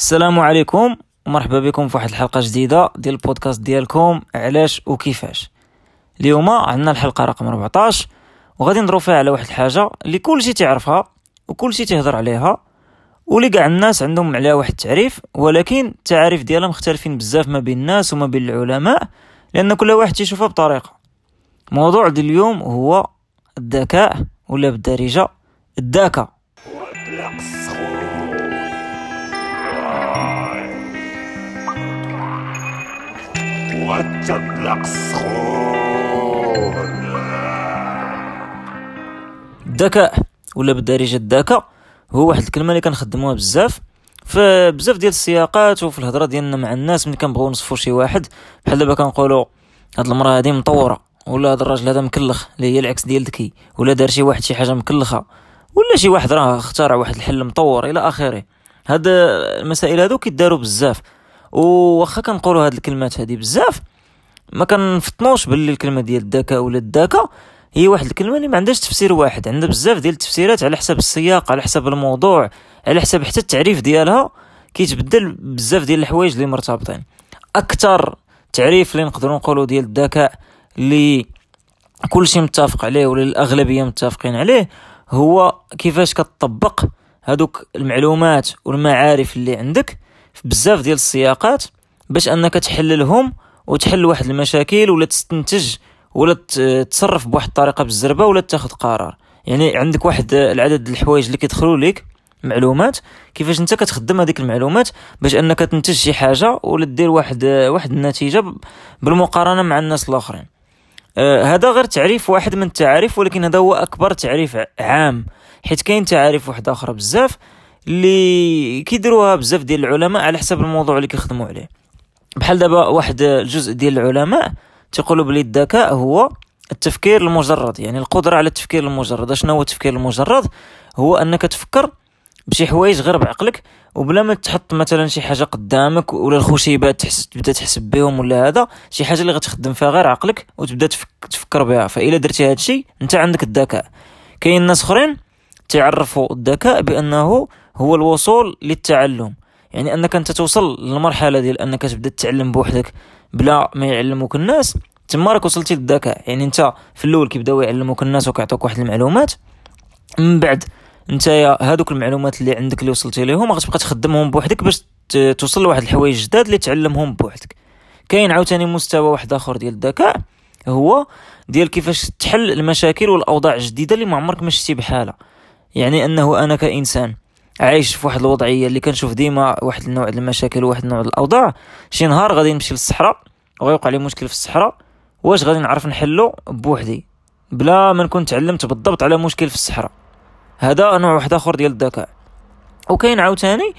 السلام عليكم ومرحبا بكم في واحد الحلقة جديدة ديال البودكاست ديالكم علاش وكيفاش؟ اليوم عندنا الحلقة رقم 14 وغادي نضرو فيها على واحد الحاجة اللي كلشي تعرفها وكلشي تيهضر عليها واللي كاع الناس عندهم عليها واحد التعريف ولكن التعاريف ديالها مختلفين بزاف ما بين الناس وما بين العلماء لأن كل واحد تيشوفها بطريقة. موضوع ديال اليوم هو الذكاء ولا بالدارجة الذكاء الذكاء ولا بالدارجة الذكاء هو واحد الكلمة اللي كنخدموها بزاف. في بزاف ديال السياقات وفي الهضرة ديالنا مع الناس ملي كنبغيو نوصفوا شي واحد بحال دابا كنقولوا هاد المرأة هادي مطورة ولا هاد الراجل هذا مكلخ اللي هي العكس ديال ذكي ولا دار شي واحد شي حاجة مكلخة ولا شي واحد راه اخترع واحد الحل مطور إلى آخره. هاد المسائل هادو كيداروا بزاف. وواخا كنقولوا هاد الكلمات هادي بزاف. ما كنفطنوش باللي الكلمة ديال الذكاء ولا الذكاء هي واحد الكلمة اللي ما عندهاش تفسير واحد. عندها بزاف ديال التفسيرات على حسب السياق على حسب الموضوع على حسب حتى التعريف ديالها. كيتبدل بزاف ديال الحوايج اللي مرتبطين. أكثر تعريف اللي نقدروا نقولوا ديال الذكاء اللي كلشي متفق عليه ولا الأغلبية متفقين عليه هو كيفاش كتطبق هادوك المعلومات والمعارف اللي عندك. في بزاف ديال السياقات باش انك تحللهم وتحل واحد المشاكل ولا تستنتج ولا تصرف بواحد الطريقة بالزربة ولا تاخذ قرار. يعني عندك واحد العدد الحوايج اللي كيدخلوا لك معلومات كيفاش انت كتخدم هذيك المعلومات باش انك تنتج شي حاجة ولا دير واحد واحد النتيجة بالمقارنة مع الناس الآخرين. آه هذا غير تعريف واحد من التعاريف ولكن هذا هو أكبر تعريف عام حيت كاين تعاريف واحدة أخرى بزاف اللي كيديروها بزاف ديال العلماء على حسب الموضوع اللي كيخدموا عليه. بحال دابا واحد الجزء ديال العلماء تيقولوا بلي الذكاء هو التفكير المجرد يعني القدرة على التفكير المجرد. شنو هو التفكير المجرد؟ هو أنك تفكر بشي حوايج غير بعقلك وبلا ما تحط مثلا شي حاجة قدامك ولا الخشيبات تحس تبدا تحسب بهم ولا هذا شي حاجة اللي غتخدم فيها غير عقلك وتبدا تفك تفكر بها. فاذا درتي هذا الشيء أنت عندك الذكاء. كاين ناس أخرين تعرفوا الذكاء بأنه هو الوصول للتعلم. يعني أنك أنت توصل للمرحلة ديال انك تبدأ تتعلم بوحدك بلا ما يعلموك الناس. تما راك وصلتي للذكاء. يعني أنت في الأول كيبداو يعلموك الناس وكيعطوك واحد المعلومات من بعد أنت هادوك المعلومات اللي عندك اللي وصلتي ليهم غتبقى تخدمهم بوحدك باش توصل لواحد الحوايج جداد اللي تعلمهم بوحدك. كاين عاوتاني مستوى واحد آخر ديال الذكاء هو ديال كيفاش تحل المشاكل والأوضاع الجديدة اللي ما عمرك ما شفتي بحالها. يعني أنه أنا كإنسان عايش في واحد الوضعية اللي كنشوف ديما واحد النوع المشاكل وواحد النوع الأوضاع. شي نهار غادي نمشي للصحراء وغيوقع لي مشكل في الصحراء. واش غادي نعرف نحلو؟ بوحدي. بلا ما نكون تعلمت بالضبط على مشكل في الصحراء. هذا نوع واحد آخر ديال الذكاء. وكاين عاوتاني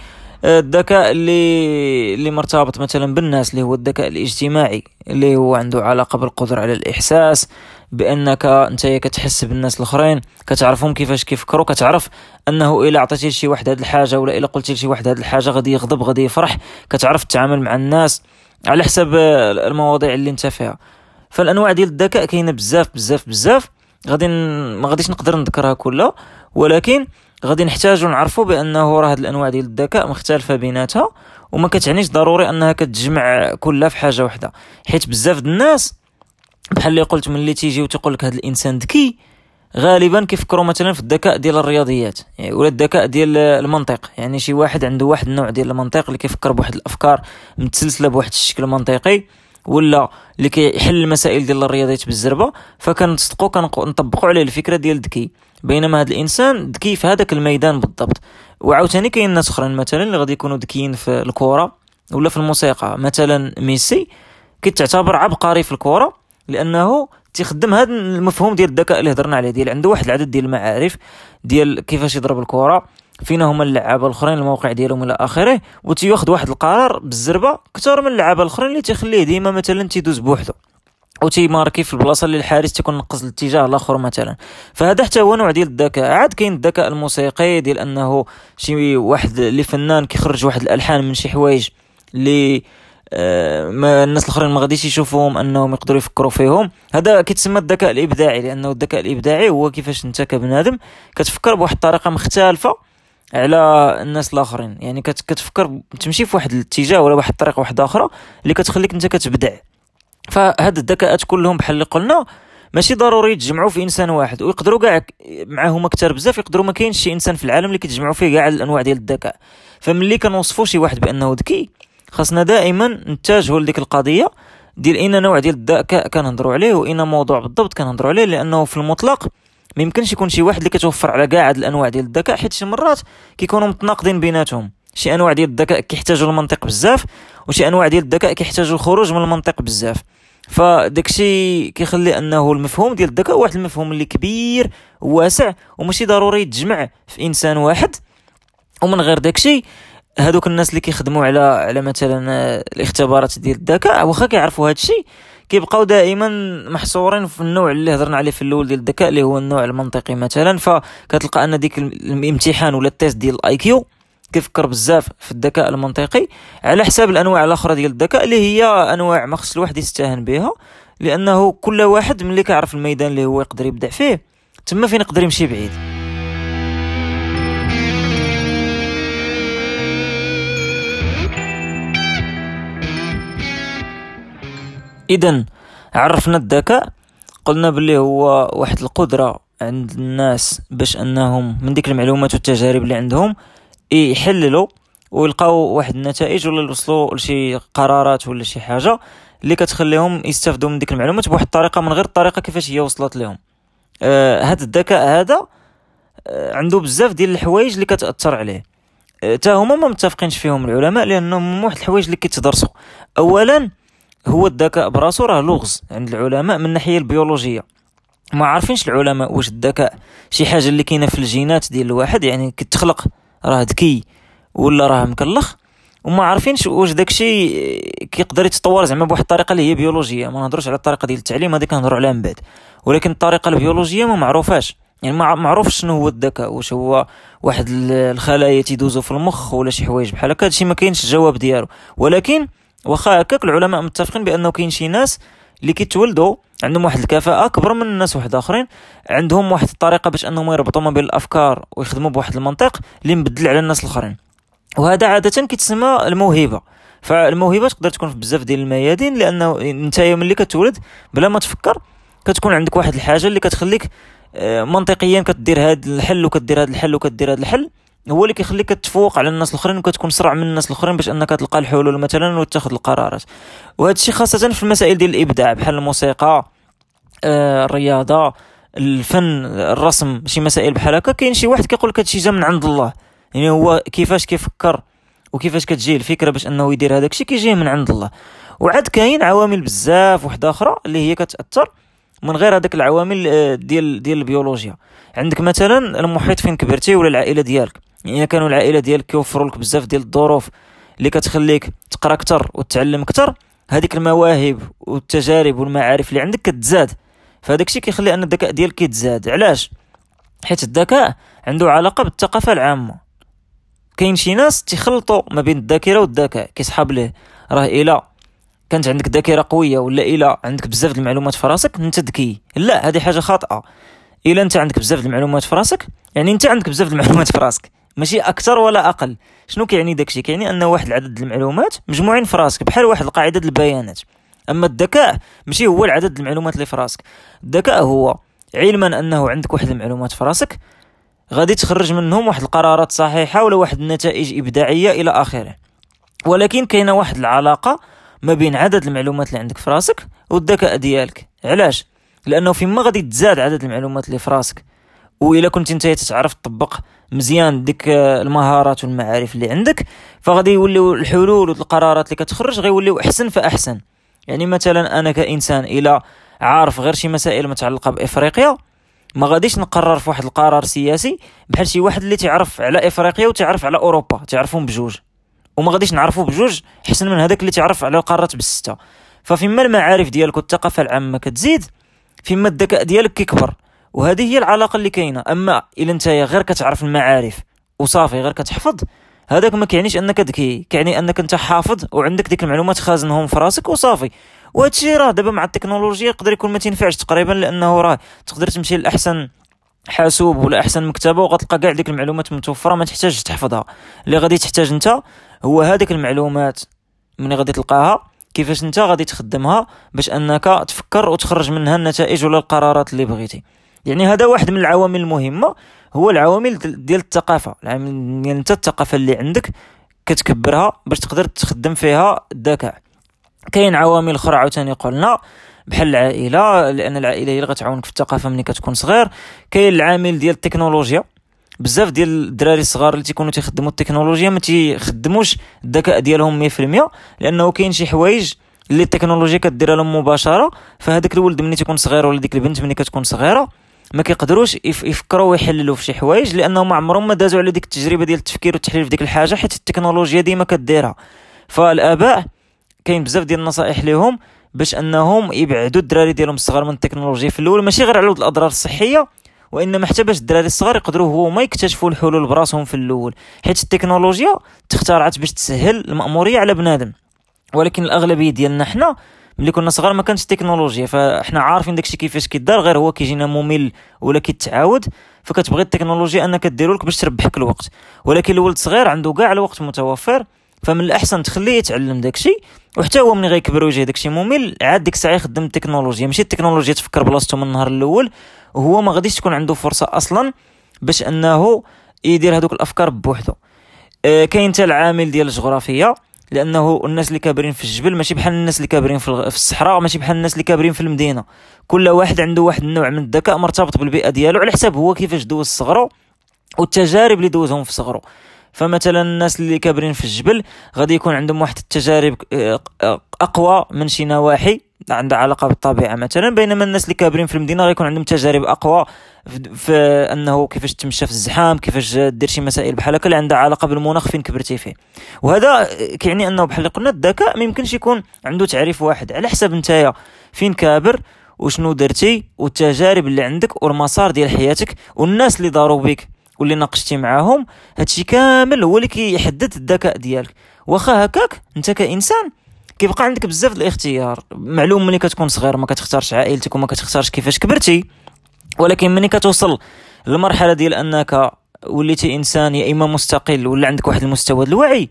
الذكاء اللي اللي مرتبط مثلا بالناس اللي هو الذكاء الاجتماعي اللي هو عنده علاقة بالقدرة على الإحساس بأنك أنت كتحس بالناس الآخرين كتعرفهم كيفاش كيفكروا كتعرف أنه إلا عطيتي لشي واحد هذه الحاجة ولا إلا قلتي لشي واحد هذه الحاجة غادي يغضب غادي يفرح كتعرف تتعامل مع الناس على حسب المواضيع اللي أنت فيها. فالأنواع ديال الذكاء كاينة بزاف بزاف بزاف غادي ما غاديش نقدر نذكرها كلها ولكن غادي نحتاجو نعرفوا بأنه راه هاد الأنواع ديال الذكاء مختلفة بيناتها وما كتعنيش ضروري أنها كتجمع كلها في حاجة واحدة حيت بزاف د الناس بحال اللي قلت ملي تيجي وتقول لك هذا الإنسان ذكي غالبا كيفكروا مثلا في الذكاء ديال الرياضيات يعني ولا الذكاء ديال المنطق. يعني شي واحد عنده واحد النوع ديال المنطق اللي كيفكر بواحد الأفكار متسلسلة بواحد الشكل منطقي. ولا اللي كيحل المسائل ديال الرياضيات بالزربة فكنصدقوا كنطبقوا عليه الفكرة ديال الذكي بينما هذا الإنسان ذكي في هذاك الميدان بالضبط. وعاوتاني كاين ناس أخرين مثلا اللي غادي يكونوا ذكيين في الكره ولا في الموسيقى. مثلا ميسي كتعتبر عبقري في الكره لأنه تيخدم هذا المفهوم ديال الذكاء اللي هضرنا عليه ديال عنده واحد العدد ديال المعارف ديال كيفاش يضرب الكره فينا هما اللعابه الأخرين الموقع ديالهم إلى آخره وتيأخذ واحد القرار بالزربة أكثر من اللعابه الأخرين اللي تيخليه ديما مثلا تيدوز بوحدو أو تيماركي في البلاصة اللي الحارس تيكون نقص الاتجاه الآخر مثلا. فهذا حتى هو نوع ديال الذكاء. عاد كاين الذكاء الموسيقي ديال أنه شي واحد اللي فنان كيخرج واحد الألحان من شي حوايج اللي آه، ما الناس الأخرين ما غاديش يشوفوهم أنهم يقدروا يفكروا فيهم. هذا كيتسمى الذكاء الإبداعي لأنه الذكاء الإبداعي هو كيفاش انت كبنادم كتفكر بواحد الطريقة مختلفة على الناس الآخرين. يعني كتفكر تمشي في واحد الاتجاه ولا واحد الطريقة واحدة أخرى اللي كتخليك انت كتبدع. فهاد الذكاءات كلهم بحال اللي قلنا ماشي ضروري يتجمعوا في إنسان واحد ويقدروا كاع معاهم كثار بزاف يقدروا ما كاينش شي إنسان في العالم اللي كيتجمعوا فيه كاع الأنواع ديال الذكاء. فملي كنوصفوا شي واحد بأنه ذكي خاصنا دائما نتجهوا لديك القضية ديال اين نوع ديال الذكاء كنهضروا عليه واين موضوع بالضبط كنهضروا عليه لأنه في المطلق ما يمكنش يكون شي واحد اللي كتوفر على كاع هاد الأنواع ديال الذكاء حيت شي مرات كيكونوا متناقضين بيناتهم. شي أنواع ديال الذكاء كيحتاجوا المنطق بزاف وشي أنواع ديال الذكاء كيحتاجوا الخروج من المنطق بزاف. فداكشي كيخلي أنه المفهوم ديال الذكاء واحد المفهوم اللي كبير وواسع وماشي ضروري يتجمع في إنسان واحد. ومن غير داكشي هادوك الناس اللي كيخدموا على على مثلا الاختبارات ديال الذكاء واخا كيعرفوا هادشي كيبقاو دائما محصورين في النوع اللي هضرنا عليه في الأول ديال الذكاء اللي هو النوع المنطقي مثلا. فكتلقى أن ديك الامتحان ولا ال test ديال ال IQ كيفكر بزاف في الذكاء المنطقي على حساب الأنواع الأخرى ديال الذكاء اللي هي أنواع ما خص الواحد يستهان بها لأنه كل واحد ملي كيعرف الميدان اللي هو يقدر يبدع فيه تما فين يقدر يمشي بعيد. اذا عرفنا الذكاء. قلنا باللي هو واحد القدرة عند الناس باش أنهم من ديك المعلومات والتجارب اللي عندهم يحللوا ويلقاو واحد النتائج ولا يوصلوا لشي قرارات ولا شي حاجة اللي كتخليهم يستافدوا من ديك المعلومات بواحد الطريقة من غير الطريقة كيفاش هي وصلت لهم. آه هذا الذكاء هذا آه عنده بزاف ديال الحوايج اللي كتأثر عليه. آه تا هما ما متفقينش فيهم العلماء لأنهم واحد الحوايج اللي كيتدرسوا. اولا هو الذكاء براسو راه لغز. عند العلماء من الناحيه البيولوجية. ما عارفينش العلماء واش الذكاء شي حاجة اللي كاينة في الجينات ديال الواحد يعني كتخلق راه ذكي ولا راه مكلخ. وما عارفينش واش داكشي كيقدر يتطور زعما بواحد الطريقة اللي هي بيولوجية. ما نهضروش على الطريقة ديال التعليم هذيك كنهضروا عليها من بعد. ولكن الطريقة البيولوجية ما معروفاش يعني ما معروف شنو هو الذكاء واش هو واحد الخلايا تيدوزو في المخ ولا شي حوايج بحال هكا. هادشي ما كاينش الجواب ديالو. ولكن واخا هكاك العلماء متفقين بأنه كاين شي ناس اللي كيتولدوا عندهم واحد الكفاءة أكبر من الناس واحد آخرين. عندهم واحد الطريقة باش أنهم يربطوا ما بين الأفكار ويخدموا بواحد المنطق اللي مبدل على الناس الآخرين. وهذا عادة كيتسمى الموهبة. فالموهبة تقدر تكون في بزاف ديال الميادين لأنه أنت ملي كتولد بلا ما تفكر كتكون عندك واحد الحاجة اللي كتخليك آه، منطقيا كدير هذا الحل وكدير هذا الحل وكدير هذا الحل. هو اللي كيخليك تفوق على الناس الاخرين وكتكون سرع من الناس الاخرين باش انك تلقى الحلول مثلا وتاخذ القرارات. وهذا الشيء خاصة في المسائل ديال الإبداع بحال الموسيقى آه الرياضة الفن الرسم شي مسائل بحال هكا كاين شي واحد كيقول لك هادشي جا من عند الله. يعني هو كيفاش كيفكر وكيفاش كتجي الفكرة باش انه يدير هذاك الشيء كيجيه من عند الله. وعاد كاين عوامل بزاف وحدة أخرى اللي هي كتأثر من غير هذاك العوامل آه، ديال ديال البيولوجيا. عندك مثلا المحيط فين كبرتي ولا العائلة ديالك. يعني كانوا العائلة ديالك كيوفروا لك بزاف ديال الظروف اللي كتخليك تقرأ أكثر وتتعلم أكثر هذيك المواهب والتجارب والمعارف اللي عندك كتزاد. فهذاك الشيء كيخلي أن الذكاء ديالك كيتزاد علاش؟ حيت الذكاء عنده علاقة بالثقافة العامة. كاين شي ناس تيخلطوا ما بين الذاكرة والذكاء كيسحاب ليه. راه إلا كانت عندك ذاكرة قوية ولا إلا عندك بزاف المعلومات في راسك أنت ذكي. لا هذه حاجة خاطئة. إلا أنت عندك بزاف المعلومات في راسك يعني أنت عندك بزاف المعلومات في راسك. ماشي أكثر ولا أقل. شنو كيعني داكشي؟ كيعني أن واحد العدد المعلومات مجموعين في راسك بحال واحد القاعدة البيانات. أما الذكاء ماشي هو العدد المعلومات اللي في راسك. الذكاء هو علما أنه عندك واحد المعلومات في راسك غادي تخرج منهم واحد القرارات صحيحة ولا واحد النتائج إبداعية إلى آخره. ولكن كاينة واحد العلاقة ما بين عدد المعلومات اللي عندك في راسك والذكاء ديالك. علاش؟ لأنه فيما غادي تزاد عدد المعلومات اللي في راسك وإلا كنت أنت تتعرف تطبق مزيان ديك المهارات والمعارف اللي عندك فغادي يوليو الحلول والقرارات اللي كتخرج غيوليو أحسن فأحسن. يعني مثلا أنا كإنسان إلى عارف غير شي مسائل متعلقة بإفريقيا ما غاديش نقرر في واحد القرار سياسي بحال شي واحد اللي تعرف على إفريقيا وتعرف على أوروبا تعرفهم بجوج. وما غاديش نعرفوا بجوج أحسن من هذاك اللي تعرف على القارات بالستة. ففيما المعارف ديالك والثقافة العامة كتزيد فيما الذكاء ديالك كيكبر. وهذه هي العلاقة اللي كاينة. أما إلا أنت غير كتعرف المعارف وصافي غير كتحفظ هذاك ما كيعنيش أنك ذكي. كيعني أنك أنت حافظ وعندك ديك المعلومات خازنهم في راسك وصافي. وهذا الشيء راه دابا مع التكنولوجيا يقدر يكون ما تنفعش تقريبا لأنه راه تقدر تمشي لأحسن حاسوب ولا أحسن مكتبة وغتلقى كاع ديك المعلومات متوفرة ما تحتاجش تحفظها. اللي غادي تحتاج أنت هو هذيك المعلومات ملي غادي تلقاها كيفاش أنت غادي تخدمها باش أنك تفكر وتخرج منها النتائج ولا القرارات اللي بغيتي. يعني هذا واحد من العوامل المهمة هو العوامل ديال الثقافة. العوامل ديال أنت الثقافة اللي عندك كتكبرها باش تقدر تخدم فيها الذكاء. كاين عوامل أخرى عاوتاني قلنا بحال العائلة لأن العائلة هي اللي غتعاونك في الثقافة ملي كتكون صغير كاين العامل ديال التكنولوجيا. بزاف ديال الدراري الصغار اللي تيكونوا تيخدموا التكنولوجيا ما تيخدموش الذكاء ديالهم 100% لأنه كاين شي حوايج اللي التكنولوجيا كديرها لهم مباشرة. فهذاك الولد ملي تيكون صغير ولا ديك البنت ملي كتكون صغيرة ما كيقدروش يفكروا ويحللوا في شي حوايج لأنهم عمرهم ما دازوا على ديك التجربة ديال التفكير والتحليل في ديك الحاجة حيت التكنولوجيا ديما كديرها. فالآباء كاين بزاف ديال النصائح ليهم باش أنهم يبعدوا الدراري ديالهم الصغار من التكنولوجيا في الأول ماشي غير على الأضرار الصحية وإنما حتى باش الدراري الصغار يقدروا هما يكتشفوا الحلول براسهم في الأول. حيت التكنولوجيا تخترعت باش تسهل المأمورية على بنادم. ولكن الأغلبية ديالنا حنا ملي كنا صغار ما كانش التكنولوجيا فاحنا عارفين داكشي كيفاش كيدار غير هو كيجينا ممل ولا كيتعاود فكتبغي التكنولوجيا انك ديرو لك باش تربحك الوقت. ولكن الولد صغير عنده كاع الوقت متوفر فمن الأحسن تخليه يتعلم داكشي وحتى هو ملي غيكبر ويجي داكشي ممل عاد ديك الساعة يخدم التكنولوجيا. ماشي التكنولوجيا تفكر بلاصتو من النهار الأول وهو ما غاديش تكون عنده فرصة أصلا باش أنه يدير هذوك الأفكار بوحدو. آه كاين حتى العامل ديال الجغرافية. لأنه الناس اللي كابرين في الجبل ماشي بحال الناس اللي كابرين في الصحراء ماشي بحال الناس اللي كابرين في المدينة. كل واحد عنده واحد النوع من الذكاء مرتبط بالبيئة ديالو على حساب هو كيفاش دوز صغرو والتجارب اللي دوزهم في صغرو فمثلا الناس اللي كابرين في الجبل غادي يكون عندهم واحد التجارب آه، أقوى من شي نواحي. عندها علاقة بالطبيعة. مثلا بينما الناس اللي كابرين في المدينة غيكون عندهم تجارب أقوى في أنه كيفاش تمشى في الزحام كيفاش دير شي مسائل بحال هكا اللي عندها علاقة بالمناخ فين كبرتي فيه. وهذا كيعني أنه بحال اللي قلنا الذكاء ما يمكنش يكون عنده تعريف واحد. على حسب نتايا فين كابر وشنو درتي والتجارب اللي عندك والمسار ديال حياتك والناس اللي داروا بك واللي ناقشتي معاهم هادشي كامل هو اللي كيحدد الذكاء ديالك. واخا هكاك أنت كإنسان كيبقى عندك بزاف الاختيار. معلوم ملي كتكون صغير ما كتختارش عائلتك وما كتختارش كيفاش كبرتي. ولكن ملي كتوصل للمرحله ديال أنك وليتي إنسان يا إما مستقل ولا عندك واحد المستوى الوعي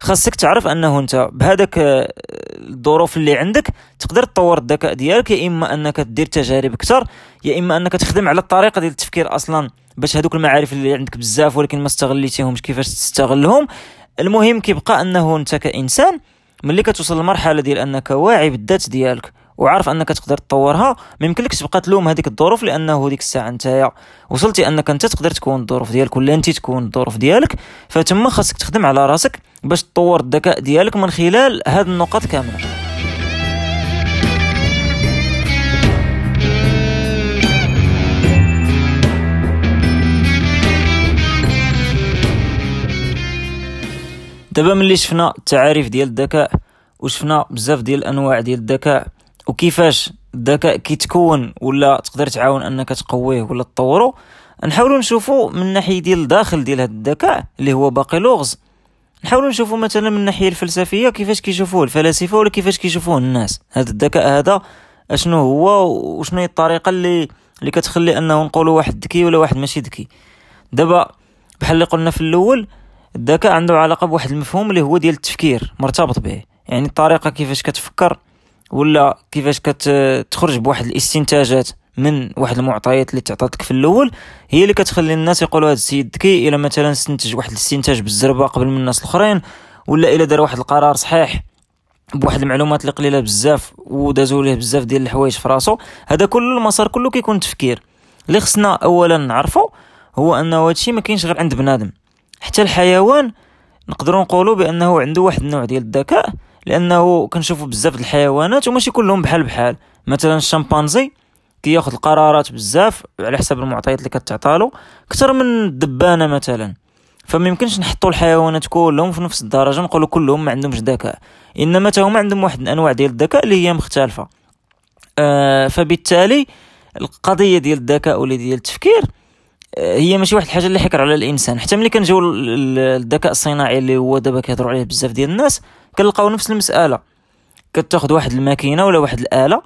خاصك تعرف أنه أنت بهذاك الظروف اللي عندك تقدر تطور الذكاء ديالك يا إما أنك دير تجارب أكثر يا إما أنك تخدم على الطريقة ديال التفكير أصلا باش هذوك المعارف اللي عندك بزاف ولكن ما استغليتيهمش كيفاش تستغلهم. المهم كيبقى أنه أنت كإنسان ملي كتوصل لمرحلة ديال أنك واعي بالذات ديالك وعارف أنك تقدر تطورها ما يمكنلكش تبقى تلوم هذيك الظروف لأنه ديك الساعة نتايا. وصلتي أنك أنت تقدر تكون الظروف ديالك ولا انت تكون الظروف ديالك فتما خاصك تخدم على راسك باش تطور الذكاء ديالك من خلال هذه النقط كاملة. دابا ملي شفنا التعاريف ديال الذكاء وشفنا بزاف ديال الأنواع ديال الذكاء وكيفاش الذكاء كيتكون ولا تقدر تعاون أنك تقويه ولا تطورو نحاولوا نشوفوا من الناحيه ديال الداخل ديال هذا الذكاء اللي هو باقي لغز. نحاولوا نشوفوا مثلا من الناحيه الفلسفية كيفاش كيشوفوه الفلاسفة ولا كيفاش كيشوفوه الناس. هذا الذكاء هذا أشنو هو وشنو هي الطريقة اللي اللي كتخلي أنه نقولوا واحد ذكي ولا واحد ماشي ذكي؟ دابا بحال اللي قلنا في الأول الذكاء عنده علاقة بواحد المفهوم اللي هو ديال التفكير مرتبط به. يعني الطريقة كيفاش كتفكر ولا كيفاش كتخرج بواحد الاستنتاجات من واحد المعطيات اللي تعطاتك في الأول هي اللي كتخلي الناس يقولوا هذا السيد ذكي إلا مثلا استنتج واحد الاستنتاج بالزربة قبل من الناس الأخرين ولا إلا دار واحد القرار صحيح بواحد المعلومات اللي قليلة بزاف ودازوا ليه بزاف ديال الحوايج في راسو هذا كل المسار كله كيكون تفكير. اللي خصنا اولا نعرفه هو أنه هادشي ما كاينش غير عند بنادم. حتى الحيوان نقدروا نقولوا بأنه عنده واحد النوع ديال الذكاء لأنه كنشوفوا بزاف د الحيوانات وماشي كلهم بحال بحال. مثلا الشمبانزي كياخذ القرارات بزاف على حسب المعطيات اللي كتعطالو أكثر من الدبانة مثلا. فما يمكنش نحطوا الحيوانات كلهم في نفس الدرجة نقولوا كلهم ما عندهمش ذكاء. إنما هما عندهم واحد الأنواع ديال الذكاء اللي هي مختلفة. آه فبالتالي القضية ديال الذكاء ولا ديال التفكير هي ماشي واحد الحاجة اللي حكر على الإنسان. حتى ملي كنجيو الذكاء الصناعي اللي هو دابا كيهضروا عليه بزاف ديال الناس كنلقاو نفس المسألة. كتاخذ واحد الماكينة ولا واحد الآلة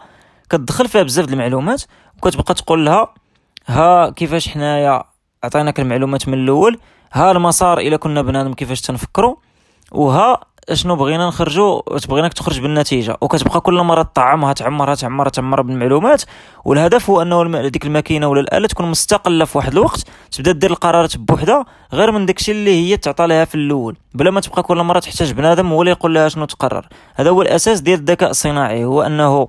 كتدخل فيها بزاف د المعلومات وكتبقى تقول لها ها كيفاش حنايا؟ عطيناك المعلومات من الأول. ها المسار إلى كنا بنادم كيفاش تنفكروا وها أشنو بغينا نخرجوا تبغيناك تخرج بالنتيجة. وكتبقى كل مرة تطعمها تعمرها تعمرها تعمرها بالمعلومات. والهدف هو أنه ديك الماكينة ولا الآلة تكون مستقلة في واحد الوقت تبدأ دير القرارات بوحدها غير من داكشي اللي هي تعطى لها في الأول. بلا ما تبقى كل مرة تحتاج بنادم هو اللي يقول لها شنو تقرر. هذا هو الأساس ديال الذكاء الصناعي هو أنه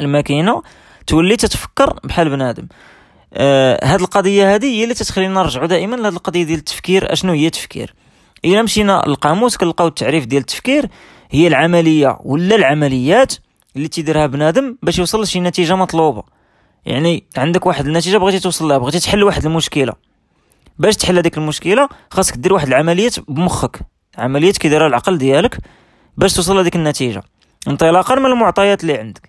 الماكينة تولي تتفكر بحال بنادم. آه هاد القضية هذه هي اللي تتخلينا نرجعوا دائما لهاد القضية ديال التفكير أشنو هي التفكير؟ الا مشينا للقاموس كنلقاو التعريف ديال التفكير هي العملية ولا العمليات اللي تيديرها بنادم باش يوصل لشي نتيجة مطلوبة. يعني عندك واحد النتيجة بغيتي توصل لها بغيتي تحل واحد المشكلة. باش تحل هذيك المشكلة خاصك دير واحد العمليات بمخك. عمليات كيديرها العقل ديالك باش توصل لهذيك النتيجة. انطلاقا من المعطيات اللي عندك.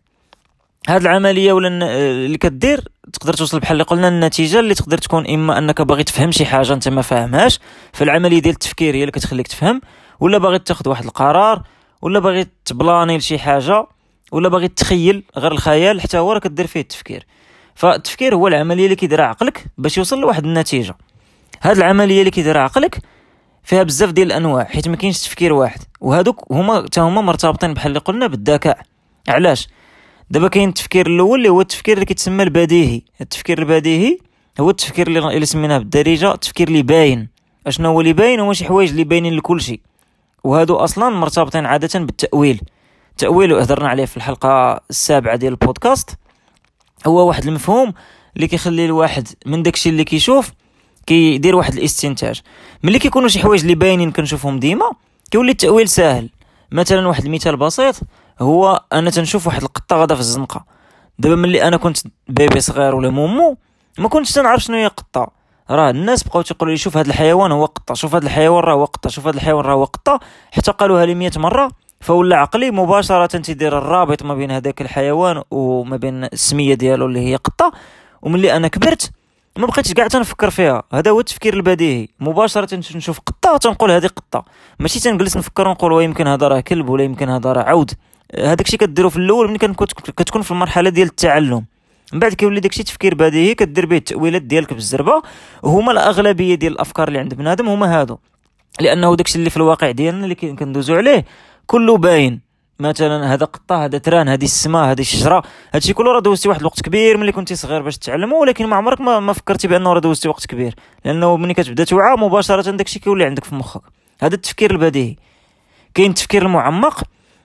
هاد العملية ولا اللي كدير تقدر توصل بحال اللي قلنا النتيجة اللي تقدر تكون إما أنك باغي تفهم شي حاجة أنت ما فاهمهاش فالعملية ديال التفكير هي اللي كتخليك تفهم ولا باغي تاخذ واحد القرار ولا باغي تبلاني لشي حاجة ولا باغي تخيل غير الخيال حتى هو راه كدير فيه التفكير. فالتفكير هو العملية اللي كيديرها عقلك باش يوصل لواحد النتيجة. هاد العملية اللي كيديرها عقلك فيها بزاف ديال الأنواع حيت ما كاينش تفكير واحد وهادوك هما حتى هما مرتبطين بحال اللي قلنا بالذكاء. علاش؟ دابا كاين التفكير الأول اللي هو التفكير اللي كيتسمى البديهي. التفكير البديهي هو التفكير اللي, سميناه بالدارجة التفكير اللي باين. أشنو هو اللي باين؟ هو شي حوايج اللي باينين لكل شيء وهادو أصلا مرتبطين عادة بالتأويل. التاويل هضرنا عليه في الحلقة السابعة ديال البودكاست. هو واحد المفهوم اللي كيخلي الواحد من داكشي اللي كيشوف كيدير واحد الاستنتاج. ملي كيكونوا شي حوايج اللي باينين كنشوفهم ديما كيولي التأويل ساهل. مثلا واحد المثال بسيط. هو أنا تنشوف واحد القطة غادا في الزنقة. دابا ملي أنا كنت بيبي صغير ولا مومو ما كنتش تنعرف شنو هي قطة. راه الناس بقاو تيقولوا لي شوف هذا الحيوان هو قطة شوف هذا الحيوان راه هو قطة شوف هذا الحيوان راه هو قطة. حتى قالوها لي 100 مرة فولا عقلي مباشرة تيدير الرابط ما بين هذاك الحيوان وما بين السمية ديالو اللي هي قطة. وملي أنا كبرت ما بقيتش كاع تنفكر فيها. هذا هو التفكير البديهي. مباشرة نشوف قطة تنقول هذه قطة. ماشي تنجلس نفكر ونقول يمكن هذا راه كلب ولا يمكن هذا راه عود. هذاك الشيء كديرو في الأول ملي كتكون في المرحلة ديال التعلم. من بعد كيولي داكشي تفكير بديهي كدير به التأويلات ديالك بالزربة. هما الأغلبية ديال الأفكار اللي عند بنادم هما هادو. لأنه داكشي اللي في الواقع ديالنا اللي كندوزو عليه كله باين. مثلا هذا قطة هذا train هذه السماء هذه الشجرة. هادشي كله راه دوزتي واحد الوقت كبير ملي كنتي صغير باش تتعلمو ولكن ما عمرك ما, ما فكرتي بأنه راه دوزتي وقت كبير. لأنه ملي كتبدا توعى مباشرة داكشي كيولي عندك في مخك. هذا التفكير البديهي. كاين التفكير المعمق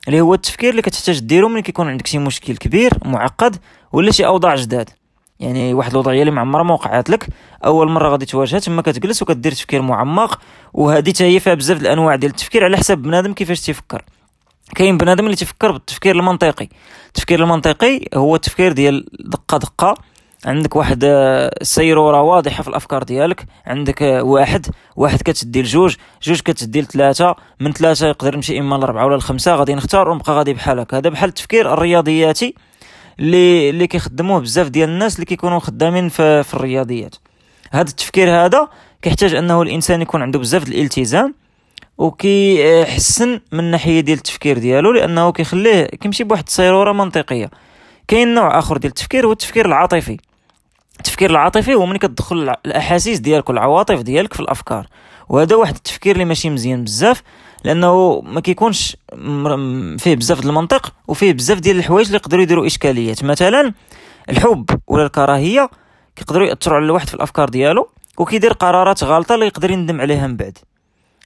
اللي هو التفكير اللي كتحتاج ديرو ملي كيكون عندك شي مشكل كبير معقد ولا شي أوضاع جداد. يعني واحد الوضعيه اللي معمرة ما وقعت لك. أول مرة غادي تواجهها تما كتجلس وكدير تفكير معمق. وهذه حتى هي فيها بزاف الأنواع ديال التفكير على حسب بنادم كيفاش تيفكر. كاين بنادم اللي تيفكر بالتفكير المنطقي. التفكير المنطقي هو التفكير ديال دقة دقة. عندك واحد السيروره آه، واضحه في الأفكار ديالك عندك آه، واحد واحد كتدي لجوج جوج كتدي لثلاثة من ثلاثة يقدر يمشي إما لأربعة ولا لخمسة غادي نختار ونبقى غادي بحال هكا. هذا بحال التفكير الرياضياتي اللي اللي كيخدموه بزاف ديال الناس اللي كيكونوا خدامين في, في الرياضيات. هذا التفكير هذا كيحتاج أنه الإنسان يكون عنده بزاف الالتزام وكيحسن من الناحيه ديال التفكير ديالو لأنه كيخليه كيمشي بواحد السيرورة منطقية. كاين نوع آخر ديال التفكير هو التفكير العاطفي. التفكير العاطفي هو ملي كتدخل الأحاسيس ديالك والعواطف ديالك في الأفكار. وهذا واحد التفكير اللي ماشي مزيان بزاف لأنه ما كيكونش فيه بزاف ديال المنطق وفيه بزاف ديال الحوايج اللي يقدروا يديروا إشكاليات. مثلا الحب ولا الكراهية كيقدروا يأثروا على الواحد في الأفكار ديالو وكيدير قرارات غلطة اللي يقدر يندم عليها من بعد.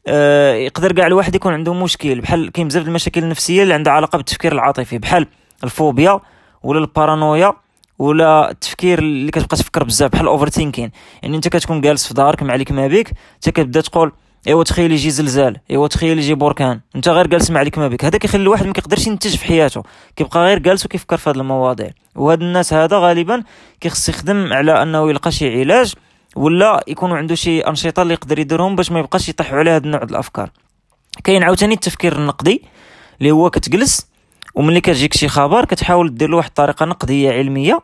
آه يقدر كاع الواحد يكون عنده مشكل بحال كاين بزاف المشاكل النفسية اللي عندها علاقة بالتفكير العاطفي بحال الفوبيا ولا البارانويا. ولا التفكير اللي كتبقى تفكر بزاف بحال ال overthinking يعني انت كتكون جالس في دارك ما عليك ما بك انت كتبدا تقول إيوا تخيل يجي زلزال إيوا تخيل يجي بركان. انت غير جالس ما عليك ما بك هذا كيخلي الواحد ما كيقدرش ينتج في حياته. كيبقى غير جالس وكيفكر في هذه المواضيع. وهاد الناس هذا غالبا كيخص يخدم على أنه يلقى شي علاج ولا يكون عنده شي أنشطة اللي يقدر يديرهم باش ما يبقاش يطيح على هذا النوع الأفكار. كاين عاوتاني التفكير النقدي اللي هو كتجلس وملي كتجيك شي خبر كتحاول دير له واحد الطريقة نقدية علمية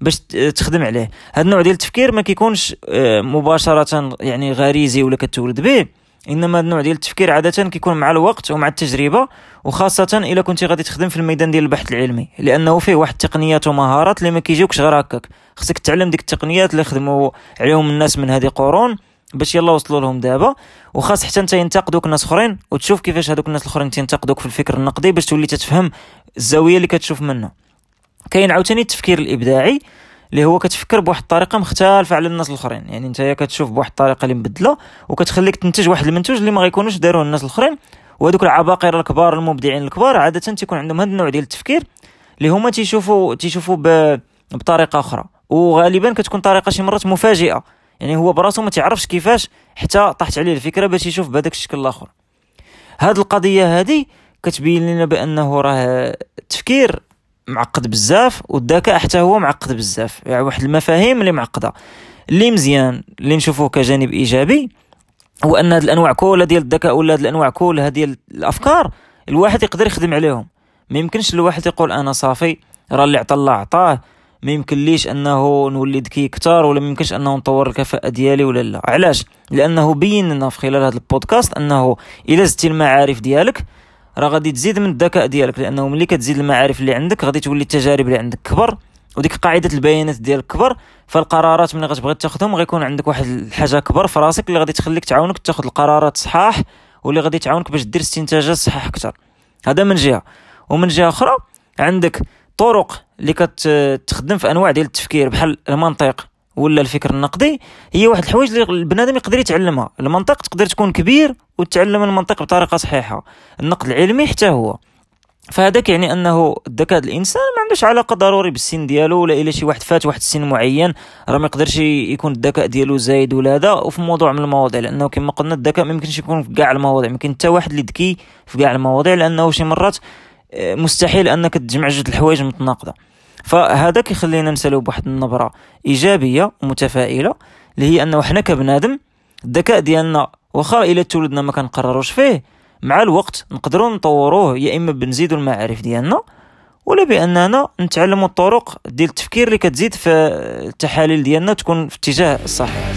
باش تخدم عليه. هذا النوع ديال التفكير ما كيكونش آه، مباشرة يعني غريزي ولا كتولد به إنما النوع ديال التفكير عادة كيكون مع الوقت ومع التجربة وخاصة إلا كنتي غادي تخدم في الميدان ديال البحث العلمي لأنه فيه واحد التقنيات ومهارات اللي ما كيجيوكش غير هكاك. خصك تعلم ديك التقنيات اللي خدموا عليهم الناس من هذه قرون باش يلا وصلوا لهم دابا. وخاص حتى انت ينتقدوك ناس اخرين وتشوف كيفاش هذوك الناس الاخرين تينتقدوك في الفكر النقدي باش تولي تتفهم الزاوية اللي كتشوف منها كاين عاوتاني التفكير الإبداعي اللي هو كتفكر بواحد الطريقة مختلفة على الناس الاخرين. يعني انت كتشوف بواحد الطريقة اللي مبدلة وكتخليك تنتج واحد المنتوج اللي ما غيكونوش داروه الناس الاخرين. وهذوك العباقرة الكبار المبدعين الكبار عادة تيكون عندهم هذا النوع ديال التفكير اللي هما تيشوفوا تيشوفوا بطريقة أخرى. وغالبا كتكون طريقة شي مرات مفاجئة. يعني هو براسو ما تعرفش كيفاش حتى طاحت عليه الفكرة باش يشوف بهذاك الشكل الآخر. هاد القضية هذه كتبين لنا بأنه راه التفكير معقد بزاف والذكاء حتى هو معقد بزاف. يعني واحد المفاهيم اللي معقدة. اللي مزيان اللي نشوفوه كجانب إيجابي هو أن هاد الأنواع كلها ديال الذكاء ولا هاد الأنواع كلها ديال الأفكار الواحد يقدر يخدم عليهم. ما يمكنش الواحد يقول أنا صافي راه اللي عطى الله عطاه. ما يمكنليش أنه نولي ذكي أكثر ولا ما يمكنش أنه نطور الكفاءة ديالي ولا لا. علاش؟ لأنه بين لنا في خلال هذا البودكاست أنه إلا زدتي المعارف ديالك راه غادي تزيد من الذكاء ديالك لأنه ملي كتزيد المعارف اللي عندك غادي تولي التجارب اللي عندك كبر وديك قاعدة البيانات ديالك كبر فالقرارات ملي غتبغي تاخذهم غيكون عندك واحد الحاجة كبر في راسك اللي غادي تخليك تعاونك تاخذ القرارات صحاح واللي غادي تعاونك باش دير استنتاجات صحاح أكثر هذا من جهة. ومن جهة أخرى عندك طرق اللي كتخدم في انواع ديال التفكير بحال المنطق ولا الفكر النقدي هي واحد الحوايج اللي البنادم يقدر يتعلمها. المنطق تقدر تكون كبير وتتعلم المنطق بطريقة صحيحة. النقد العلمي حتى هو. فهذاك يعني أنه الذكاء الإنسان ما عندوش علاقة ضروري بالسن ديالو ولا إلا شي واحد فات واحد السن معين راه ما يقدرش يكون الذكاء ديالو زايد ولا هذا وفي موضوع من المواضيع لأنه كما قلنا الذكاء ما يمكنش يكون في كاع المواضيع يمكن حتى واحد اللي ذكي في كاع المواضيع لأنه شي مرات مستحيل أنك تجمع جوج الحوايج متناقضة. فهذا كيخلينا نسألو بواحد النبرة إيجابية ومتفائلة اللي هي أنه حنا كبنادم الذكاء ديالنا واخا إلا تولدنا ما كنقرروش فيه مع الوقت نقدروا نطوروه يا إما بنزيدوا المعارف ديالنا ولا بأننا نتعلموا الطرق ديال التفكير اللي كتزيد في التحاليل ديالنا تكون في اتجاه الصحيح